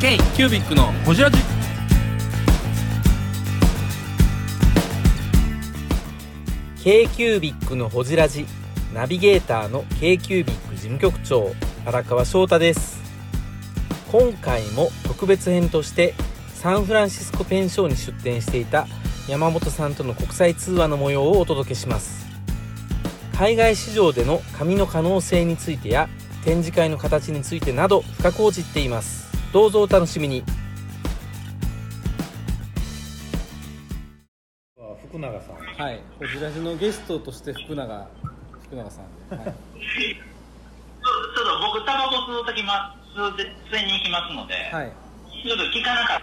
K キュービックのホジラジ。k q u b i c のほじラジ。ナビゲーターの k q u b i c 事務局長荒川翔太です。今回も特別編としてサンフランシスコペンションに出店していた山本さんとの国際通話の模様をお届けします。海外市場での紙の可能性についてや展示会の形についてなど深く応じています。どうぞお楽しみに。福永さん。はい。こちらのゲストとして福永福永さん。で、はい、ちょっと僕タバコ吸うときま吸うて吸いに行きますので、はい、ちょっと聞かなかっ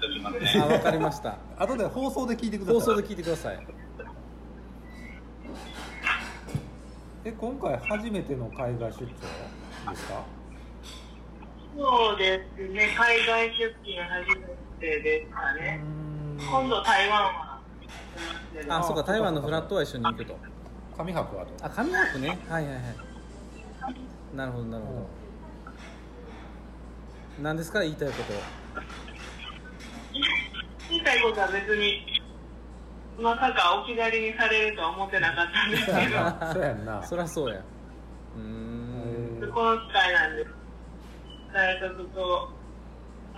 たときますねあわかりました。後で放送で聞いてください。放送で聞いてください。え今回初めての海外出張ですか？そうですね。海外出勤初めてですかね。今度台湾は。あそうか台湾のフラットは一緒に行くと。上白あとあ紙白ね。はいはいはい。なるほどなるほど。何ですか？言いたいこと。言いたいことは別にまさか置き去りにされるとは思ってなかったんですけど。そうやんな。そりゃそうや。うーん。この機会なんで誰とずっと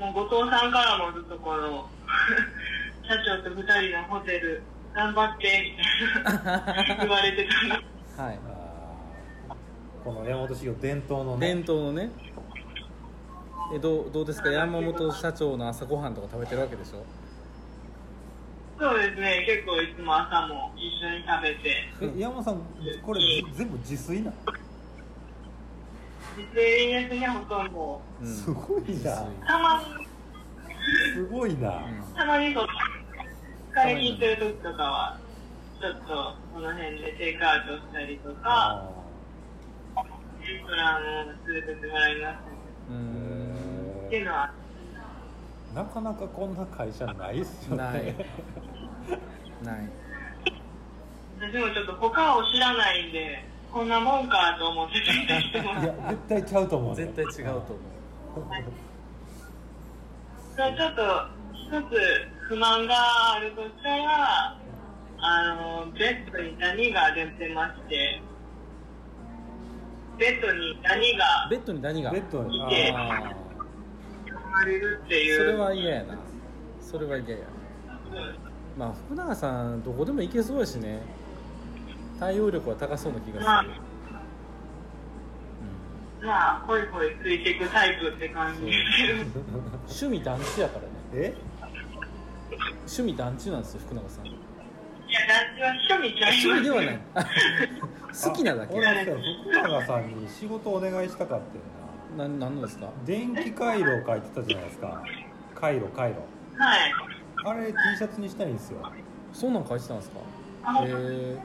もう後藤さんからもずっとこの 社長と二人のホテル頑張ってみたいな言われてたんではい。この山本修行伝統のね。伝統のね。えどうどうですか？山本社長の朝ごはんとか食べてるわけでしょ？そうですね。結構いつも朝も一緒に食べて。え山本さんこれぜ全部自炊なの？実営ですねほとんどうん。すごいな。たまにすごいな、たまにそう疲れ切ってる時とかはちょっとこの辺でテイクアウトしたりとかあレストランを連れてってもらいますうー。んっていうのは。なかなかこんな会社ないっすよね。ない。ない。私もちょっと他を知らないんでこんなもんかと思っていす。や絶対ちゃうと思うね。絶対違うと思う。それちょっと一つ不満があるとしたらあのベッドにダニが出てましてベッドにダニがベッドに何が？ベッドに。いてあ生まれるっていう。ーそれは嫌やな。それは嫌や。うん。まあ福永さんどこでも行けそうやしね対応力は高そうな気がまあ。する、まあホイホイついていくタイプって感じ。趣味団地やからね。え？趣味団地なんですよ福永さん。いや団地は趣味ちゃい趣味ではない。好きなだけ。俺は福永さんに仕事お願いしたかってんな。な何のですか？電気回路書いてたじゃないですか。回路回路。はい。あれ T シャツにしたいんですよ。そんなん書いてたんですか？あへえ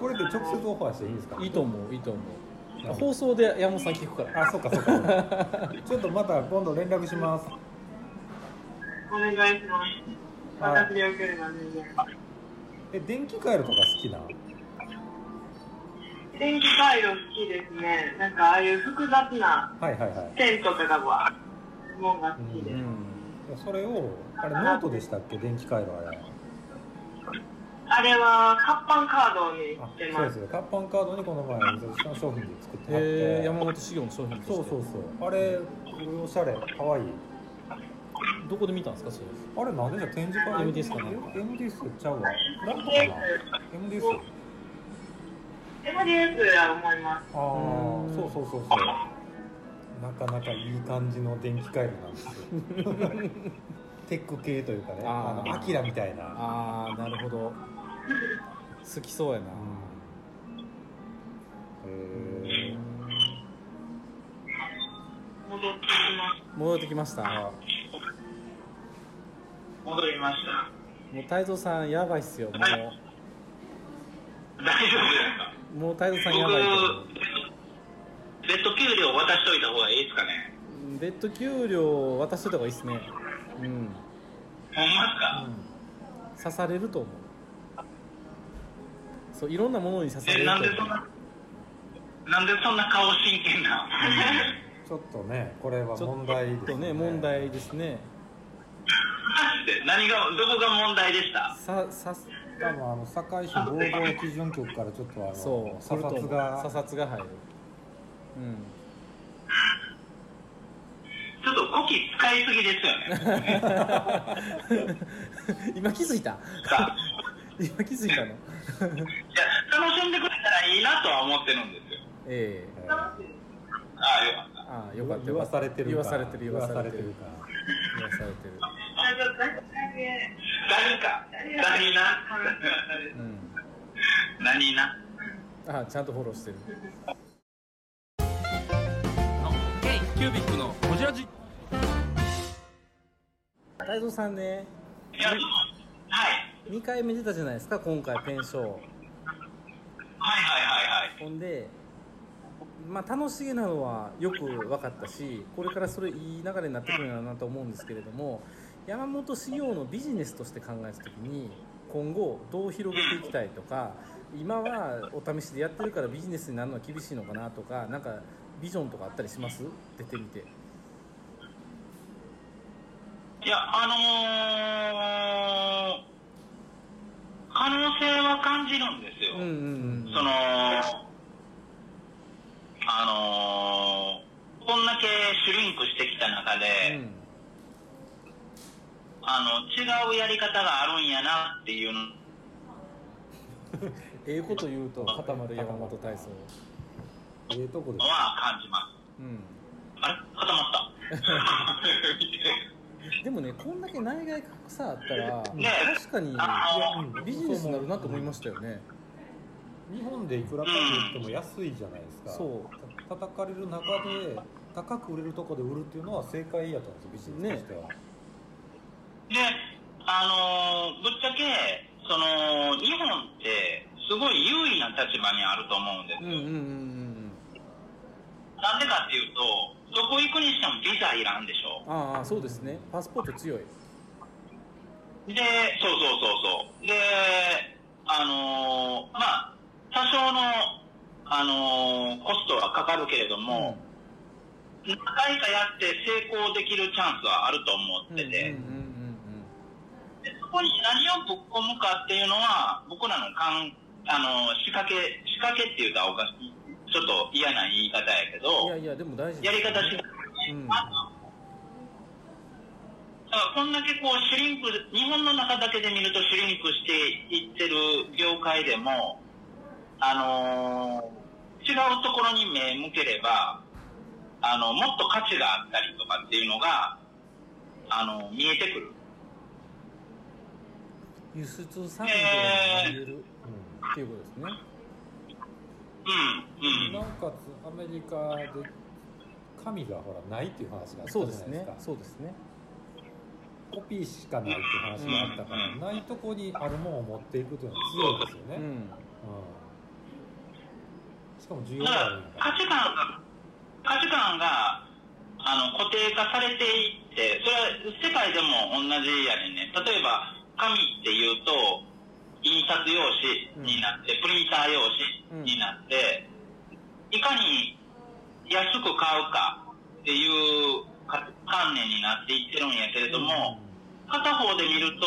これで直接オファーしていいんですか？いいと思ういいと思う。放送で山本さん聞くから。あそっかそっか。ちょっとまた今度連絡します。お願いします。はい。私でよければ全然。え電気回路とか好きな？電気回路好きですね。なんかああいう複雑なはいはいはい。線とかがわもんが好きでそれをあれノートでしたっけ？電気回路あれあれは活版カードにあしてます。そうですよ活版カードにこの前水戸の商品で作ってもらって。へえ山本修行の商品として。そうそうそう。あれおしゃれかわい。いどこで見たんですかそれ？あれなんでじゃ展示会？MDS かな？MDS ちゃうわ。なんとかな MDS あ MDS だと思います。あーそうそうそうそう。なかなかいい感じの電気回路なんですよ。テック系というかねあー。あのアキラみたいな。ああなるほど好きそうやな。うん。へえ戻ってきま戻ってきました。す戻りました。もう太蔵さんやばいっすよも大丈夫ですか？うもう太蔵さん僕やばいベッド給料渡しといた方がいいですかね。ベッド給料渡しといた方がいいっすね。うん。ほんまですか、刺されると思うそういろんなものに刺されえるなんでそんななんでそんな顔真剣な？ちょっとねこれは問題ですちょっとね問題ですね。何がどこが問題でした？ささす多分あの堺市防防基準局からちょっとあのそう査察査が察が入る。うん。ちょっと語気使いすぎですよね。今気づいた？さ今気づいたの？いや楽しんでくれたらいいなとは思ってるんですよ。ええ。えーああよかった。ああよかった言わされてるか。言わされてる言わされてるか。言わされてる何か。何なうん何なあちゃんとフォローしてる。キュービックのこじらじ。太蔵さんね。いやはい2回目出たじゃないですか今回ペンショー。はいはいはいはい。ほんでまあ楽しげなのはよく分かったしこれからそれいい流れになってくるんだろうなと思うんですけれども山本修行のビジネスとして考えた時に今後どう広げていきたいとか今はお試しでやってるからビジネスになるのは厳しいのかなとかなんかビジョンとかあったりします？出てみて。いやあのー、可能性は感じるんですよ、うんうんうん。そのあのー、こんだけシュリンクしてきた中で、うん。あの違うやり方があるんやなっていうの。ええこと言うと固まる山本体操。ええとこです。は感じます。うん。あれ？固まった でもねこんだけ内外格差あったらね確かにビジネスになるなと思いましたよね。日本でいくらかと言っても安いじゃないですか、そう。た叩かれる中で高く売れるとこで売るっていうのは正解やと思うんですよビジネスとしては、であのーぶっちゃけその日本ってすごい優位な立場にあると思うんですよ、うんうんうんうん。なんでかっていうとどこ行くにしてもビザいらんでしょ。ああそうですね。パスポート強い。でそうそうそうそう。であのーまあ多少のあのーコストはかかるけれども、何回かやって成功できるチャンスはあると思うんってて、うんうんうんでそこに何をぶっ込むかっていうのは僕らのかんあの仕掛け仕掛けっていうとおかしいちょっと嫌な言い方やけうんいどやいやでも大事やり方しだからこんだけこうシュリンク日本の中だけで見るとシュリンクしていってる業界でもあのー違うところに目向ければあのもっと価値があったりとかっていうのがあの見えてくる。輸出産業になれるっていうことですねうんうん。なおかつアメリカで紙がほらないっていう話があったじゃそうですねないですかそうですね。コピーしかないっていう話があったから、うんないとこにあるものを持っていくっていうのは強いですよね、うんうん。しかも需要だかがあるんだら価値観が価値観があの固定化されていってそれは世界でも同じやねんね。例えば紙っていうと印刷用紙になって、プリンター用紙になって、いかに安く買うかっていうか観念になっていってるんやけれども、片方で見ると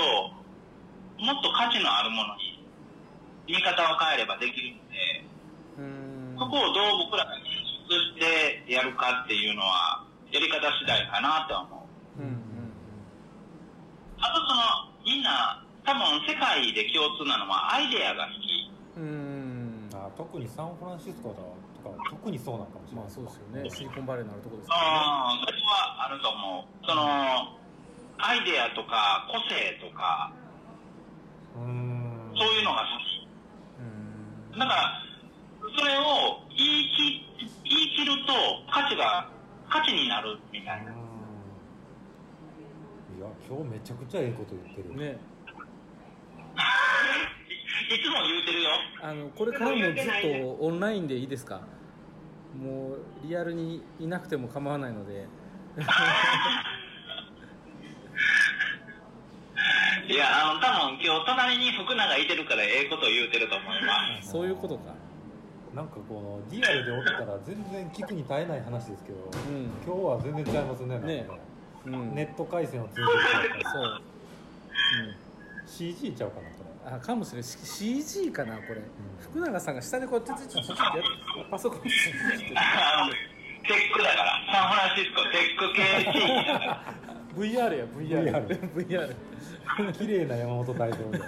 もっと価値のあるものに見方を変えればできるのでうん。そこをどう僕らが演出してやるかっていうのはやり方次第かなとは思う。うんうん。あとそのみんな多分世界で共通なのはアイデアが好き。うん。うんあ特にサンフランシスコとかは特にそうなのかもしれない。まあそうですよね。シリコンバレーのあるところですからね。ああそれはあると思う。そのアイデアとか個性とかうーん。そういうのが好き。うん。だから、それを言い切言い切ると価値が、価値になるみたいな。うん。いや今日めちゃくちゃええこと言ってる、ね いいつも言うてるよ。あのこれからもずっとオンラインでいいですか？もうリアルにいなくても構わないので。いや、あの、多分今日隣に福永いてるからええこと言うてると思います。そういうことか。なんかこのリアルでおったら全然聞くに耐えない話ですけど、うん。今日は全然違いますねね。ね。うん。ネット回線を通じて。るからそう、CG ちゃうかなこうん、あかもしれない。C- CG かなこれ、福永さんが下でこうやってちょってやってパソコンにあのテックだから、サンフランシスコテック系。地域だから。VR や VR VR VR れ綺麗な山本大統領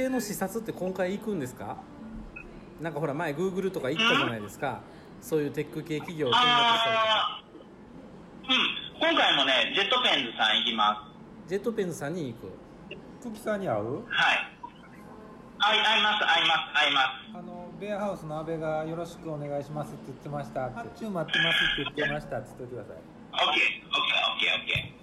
系の視察って今回行くんですか？なんかほら前 Google とか行ったじゃないですか。そういうテック系企業を見学したりとか。うん、今回もね、ジェットペンズさん行きまジェットペンズさんに行く？久喜さんに会う？す。はい。会い会います、会います、会います。あのベアハウスの阿部がよろしくお願いしますって言ってましたって。発注待ってますって言ってましたって言っておいてください。オッケー、オッケー、オッケー、オッケ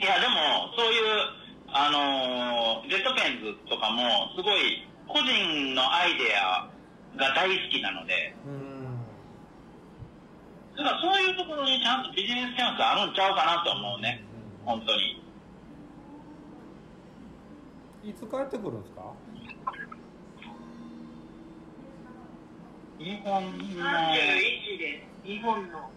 ー。いや、でも、そういう、あのージェットペンズとかも、すごい、個人のアイデアが大好きなので、うんだからそういうところにちゃんとビジネスチャンスあるんちゃうかなと思うね。本当に。いつ帰ってくるんですか？日本の、31で、日本の。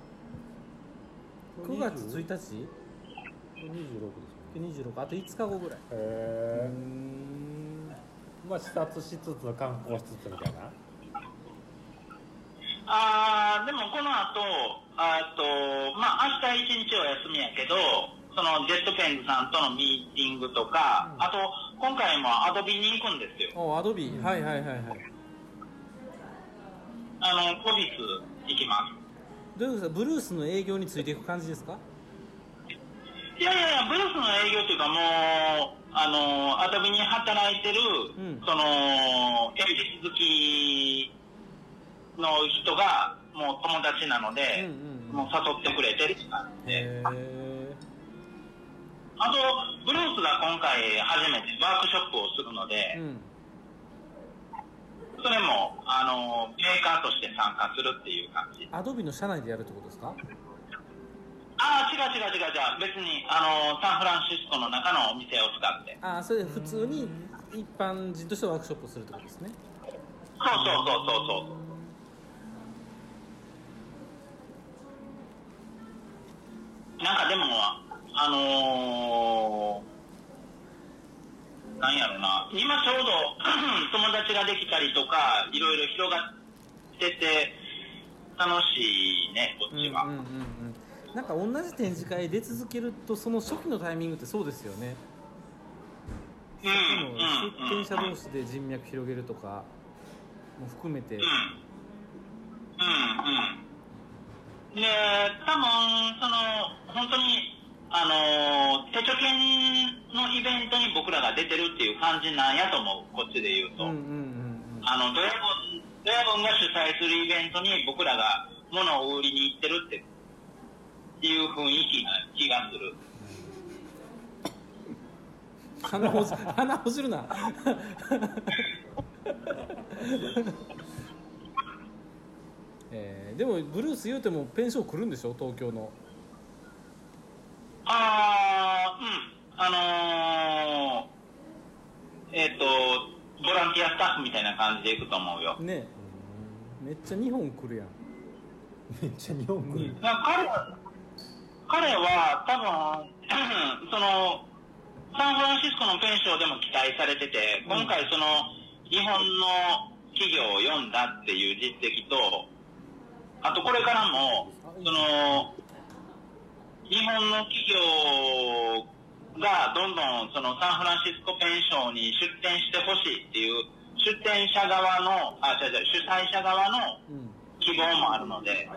9月1日？26ですよね26あと5日後ぐらい。へうえん。まあ視察しつつ観光しつつみたいな。あーでもこの後、あと、まあ明日一日は休みやけど、そのジェットペンズさんとのミーティングとか、あと、今回もアドビに行くんですよ。おアドビ。はいはいはいはい。あの、オフィス行きまどういうことですか？ブルースの営業についていく感じですか？す。いやいやいや、ブルースの営業っていうかもう、あの、アドビに働いてる、うん。その、エビデ鈴木の人が、もう友達なので、うんうんうん。もう誘ってくれてるって感じで。あと、ブルースが今回初めてワークショップをするので、うん。それも、あの、メーカーとして参加するっていう感じ。アドビの社内でやるってことですか？ああ、違う違う違う違う。別に、あの、サンフランシスコの中のお店を使って。ああそれで普通に一般人としてワークショップをするってことですねそうそうそうそうそう。なんかでも、あのー、なんやろな、今ちょうど 友達ができたりとか、いろいろ広がってて、楽しいね、こっちは。うんうんうんうんなんか同じ展示会出続けるとその初期のタイミングってそうですよねうん、うん、うん。出店者同士で人脈広げるとかも含めてうん。うん、うん。で、多分、その、本当に、あの、手帳券のイベントに僕らが出てるっていう感じなんやと思う、こっちで言うと。うんうんうんうんあの、ドヤボン、ドヤボンが主催するイベントに僕らが物を売りに行ってるって、いう雰囲気な気がする。鼻ほじ鼻ほじるな。えーでもブルース言うてもペンション来るんでしょ？東京の。あー、うん。あのー、えっ、と、ボランティアスタッフみたいな感じで行くと思うよ。ね。めっちゃ日本来るやん。めっちゃ日本来る。いや彼は、彼は多分、その、サンフランシスコのペンションでも期待されてて、今回その、日本の企業を読んだっていう実績と、あとこれからも、その、日本の企業がどんどんそのサンフランシスコペンションに出店してほしいっていう出店者側の、あ、違う違う、主催者側のうん。希望もあるので、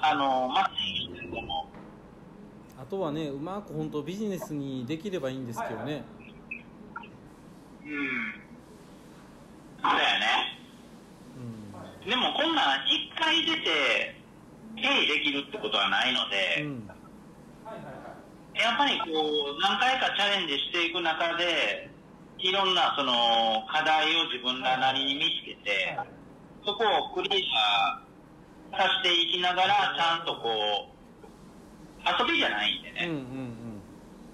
あの、まあ、もあとはねうまく本当ビジネスにできればいいんですけどね。うん。そうだよね。うん。でもこんなん一回出て、ペイできるってことはないので、うん。やっぱりこう、何回かチャレンジしていく中で、いろんなその課題を自分らなりに見つけて、そこをクリアさせていきながら、ちゃんとこう、遊びじゃないんでうんうん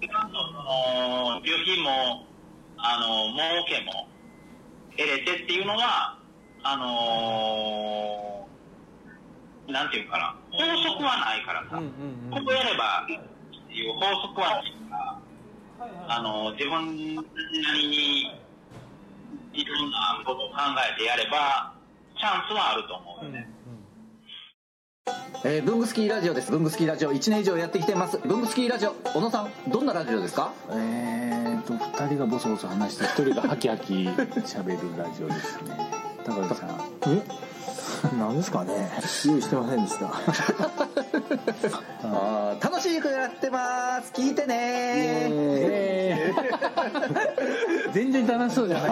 ね、ちゃん。とその、旅費も、あの、儲けも得れてっていうのは、あのーなんていうかな、法則はないからさ、うんうんうん。こうやればっていう法則はないから、あの、自分なりにいろんなことを考えてやれば、チャンスはあると思うよね。えー、ブングスキーラジオです。ブングスキーラジオ。1年以上やってきてます。ブングスキーラジオ、小野さん、どんなラジオですか？えーと2人がボソボソ話して1人がハキハキ。喋るラジオですね。高橋さん。え？何ですかね？用意してませんでした。あー。楽しくやってます。聞いてね。えー全然楽しそうじゃな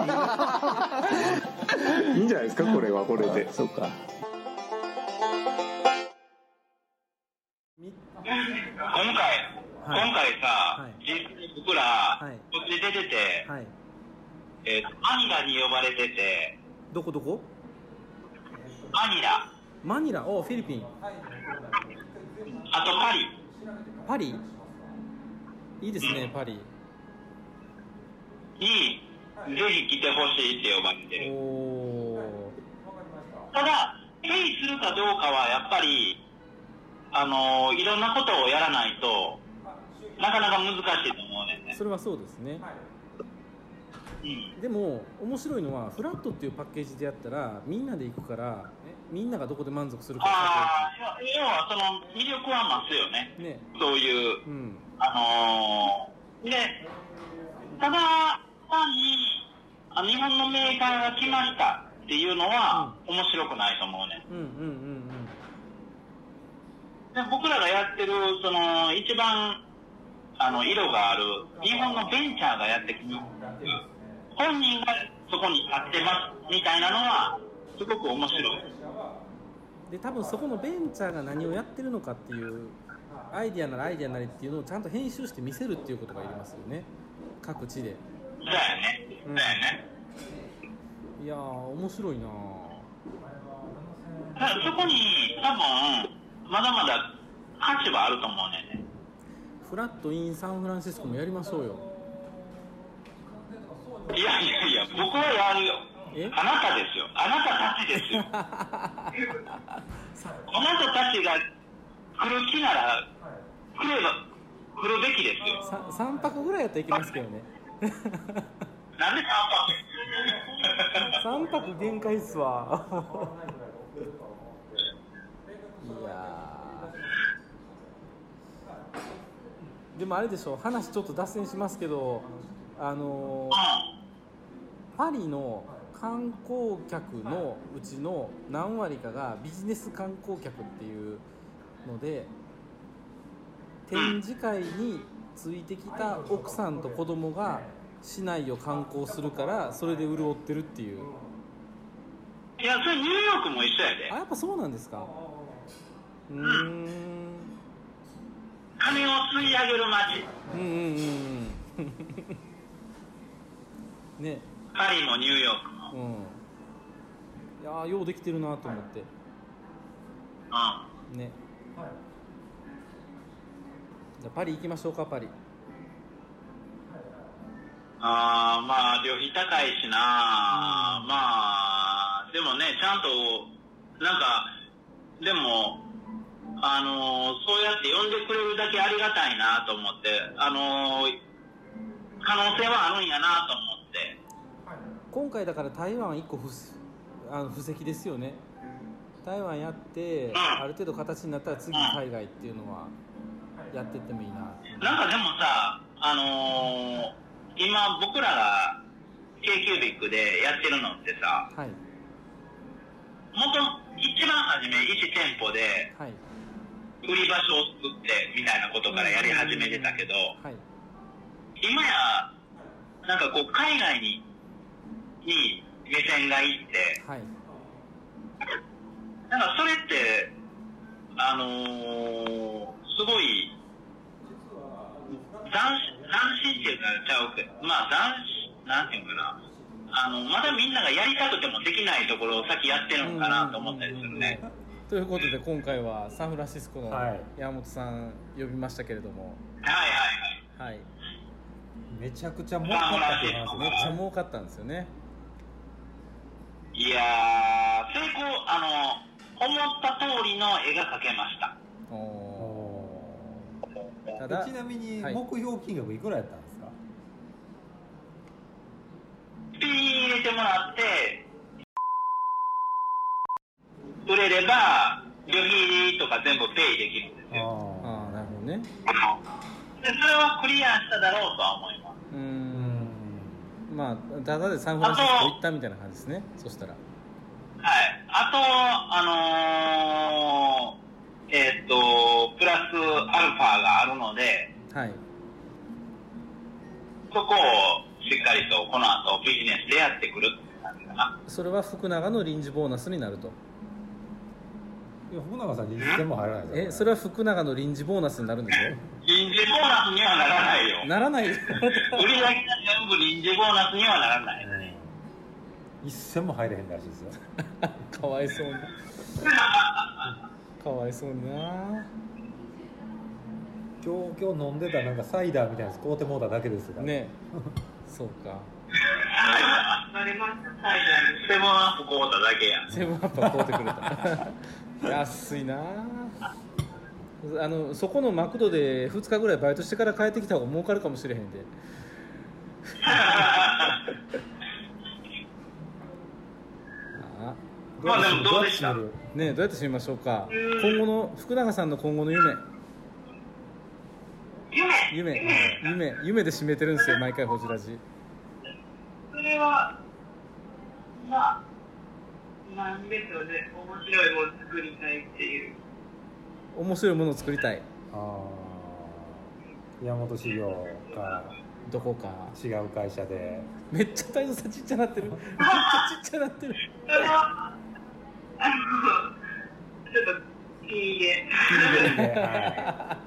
い いいんじゃないですか？これはこれで。そうかはい。今回さ、はい。実際僕ら、はい。こっち出てて、はい。えーとマニラに呼ばれてて、どこどこ？マニラ、マニラ？おフィリピン。あとパリ、パリ？いいですねパリ。に、ぜひ来てほしいって呼ばれておる。おただ、ペイするかどうかはやっぱり、あのーいろんなことをやらないと、なかなか難しいと思うねんね。それはそうですねうん。でも面白いのはフラットっていうパッケージでやったらみんなで行くからえみんながどこで満足するかああ、要はその魅力は増すよね。ねそういう、うんあのーで、ただ単に、あ日本のメーカーが来ましたっていうのは面白くないと思うね。うんうんうんで僕らがやってる、その、一番、あの、色がある、日本のベンチャーがやってきます。本人がそこに立ってます、みたいなのは、すごく面白い。うんで多分そこのベンチャーが何をやってるのかっていうアイディアならアイディアなりっていうのをちゃんと編集して見せるっていうことがいりますよね各地でそうやね。そうやね。いやー面白いなだからそこに、多分、まだまだ価値はあると思うね。フラットインサンフランシスコもやりましょうよいやいやいや、僕はやるよ。え？あなたですよ。あなたたちですよ。あなたたちが来る気なら、来れば、来るべきですよ。さ3泊ぐらいやったら行きますけどねなんで3 3 泊限界っすわいやーでもあれでしょ話ちょっと脱線しますけどあのパリの観光客のうちの何割かがビジネス観光客っていうので展示会についてきた奥さんと子供が市内を観光するからそれで潤ってるっていう。いや、それニューヨークも一緒やで。あ。やっぱそうなんですか。うーん金を吸い上げる街。うんうんうんうん。ね。パリもニューヨークも。うん。いやーようできてるなと思って。うん。ね。じゃあパリ行きましょうかパリ。あーまあ、旅費高いしな、まあ、でもね、ちゃんと、なんか、でも、あのーそうやって呼んでくれるだけありがたいなと思って、あのー可能性はあるんやなと思って、今回だから台湾1個不あの布石ですよね。台湾やってある程度形になったら次海外っていうのはやってってもいいな。なんかでもさ、あのー今僕らが k キュービックでやってるのってさ、はい。元一番初め1店舗ではい売り場所を作ってみたいなことからやり始めてたけど、はい。今やなんかこう海外にに目線がいってはい。なんかそれってあのーすごい斬新斬新っていうかちゃうけどまあ斬新なんていうのかな。あのまだみんながやりたくてもできないところを先やってるのかなと思ったりするね。ということで今回はサンフランシスコのはい。山本さん呼びましたけれども。はいはいはい。はい。めちゃくちゃ儲かったっていう話。めっちゃ儲かったんですよね。いやー、成功、あの、思った通りの絵が描けました。おおー。ただー。ちなみにはい。目標金額いくらやったんですか、ピー入れてもらって、売れれば、旅費とか全部ペイできるんですよ。あああなるほどねでそれはクリアしただろうとは思います。うんまあただでサンフランシスコ行ったみたいな感じですねそしたらはい。あと、あのー、えーっと、プラスアルファがあるので、はいそこをしっかりとこの後ビジネスでやってくるって感じかな。それは福永の臨時ボーナスになるといや福永さんに一銭も入らないえそれは福永の臨時ボーナスになるんでし臨時ボーナスにはならないよょ。ならない 売り上げが全部臨時ボーナスにはならない。うん一銭も入れへんらしいですよ かわいそうに かわいそうにな今日今日飲んでたなんかサイダーみたいなやつ買うてもうただけですがねそうかなりました。はい。セブンアップ買うただけやん。セブンアップは買うてくれた安いな。あのそこのマクドで2日ぐらいバイトしてから帰ってきた方が儲かるかもしれへんで。あまあでもどうでした？ねえどうやって締めましょうか？今後の福永さんの今後の夢。夢？夢。夢？夢。で締めてるんですよ毎回ホジラジそれは、まあ、なんでしょうね。面白いもの作りたいっていう。面白いものを作りたい。あー。山本修行か。どこか。違う会社で。めっちゃ態度さちっちゃなってる。めっちゃちっちゃなってる。あの、ちょっと、いいえ。は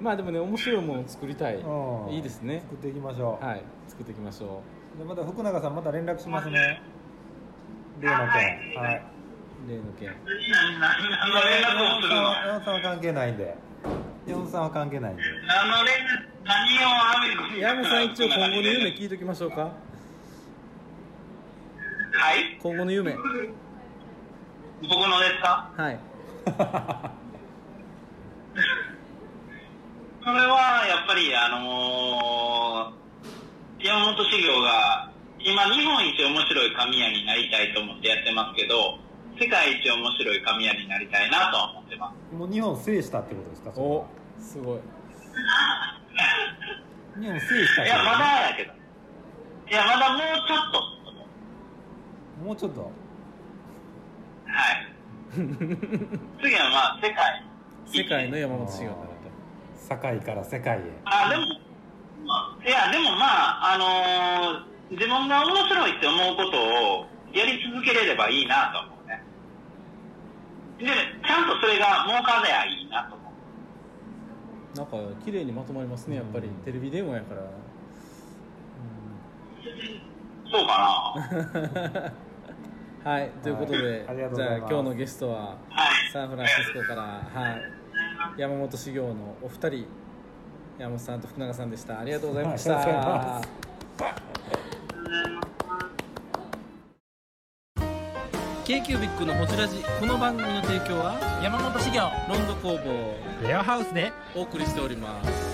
まあでもね面白いものを作りたい。うん。いいですね。作っていきましょう、はい。作っていきましょでまた福永さんまた連絡しますね例の件。はい。う例の件。何何の連絡をするの山本さんは関係ないんで。山本さんは関係ないんで何の連絡、何をアメリカに山本さん一応今後の夢聞いときましょうか。はい。今後の夢。僕のですか？はい。それはやっぱりあのー山本修行が今日本一面白い神谷になりたいと思ってやってますけど世界一面白い神谷になりたいなとは思ってます。もう日本制したってことですかおは。すごい。日本制したいやまだやけど。いやまだもうちょっと。もうちょっと？はい。次はまあ世界。世界の山本修行になる堺から世界へ。あでも、まあいやでもまああのー自分が面白いって思うことをやり続けれればいいなと思うね。でちゃんとそれが儲かればいいなと思う。となんか綺麗にまとまりますねやっぱり。テレビ電話やから。そうか はいということで、はい。じゃあ今日のゲストはなはい。サンフランシスコから、はい、山本修行のお二人山本さんと福永さんでした。ありがとうございました k q b i c のホジラジこの番組の提供は山本修行ロンド工房レアハウスで。お送りしております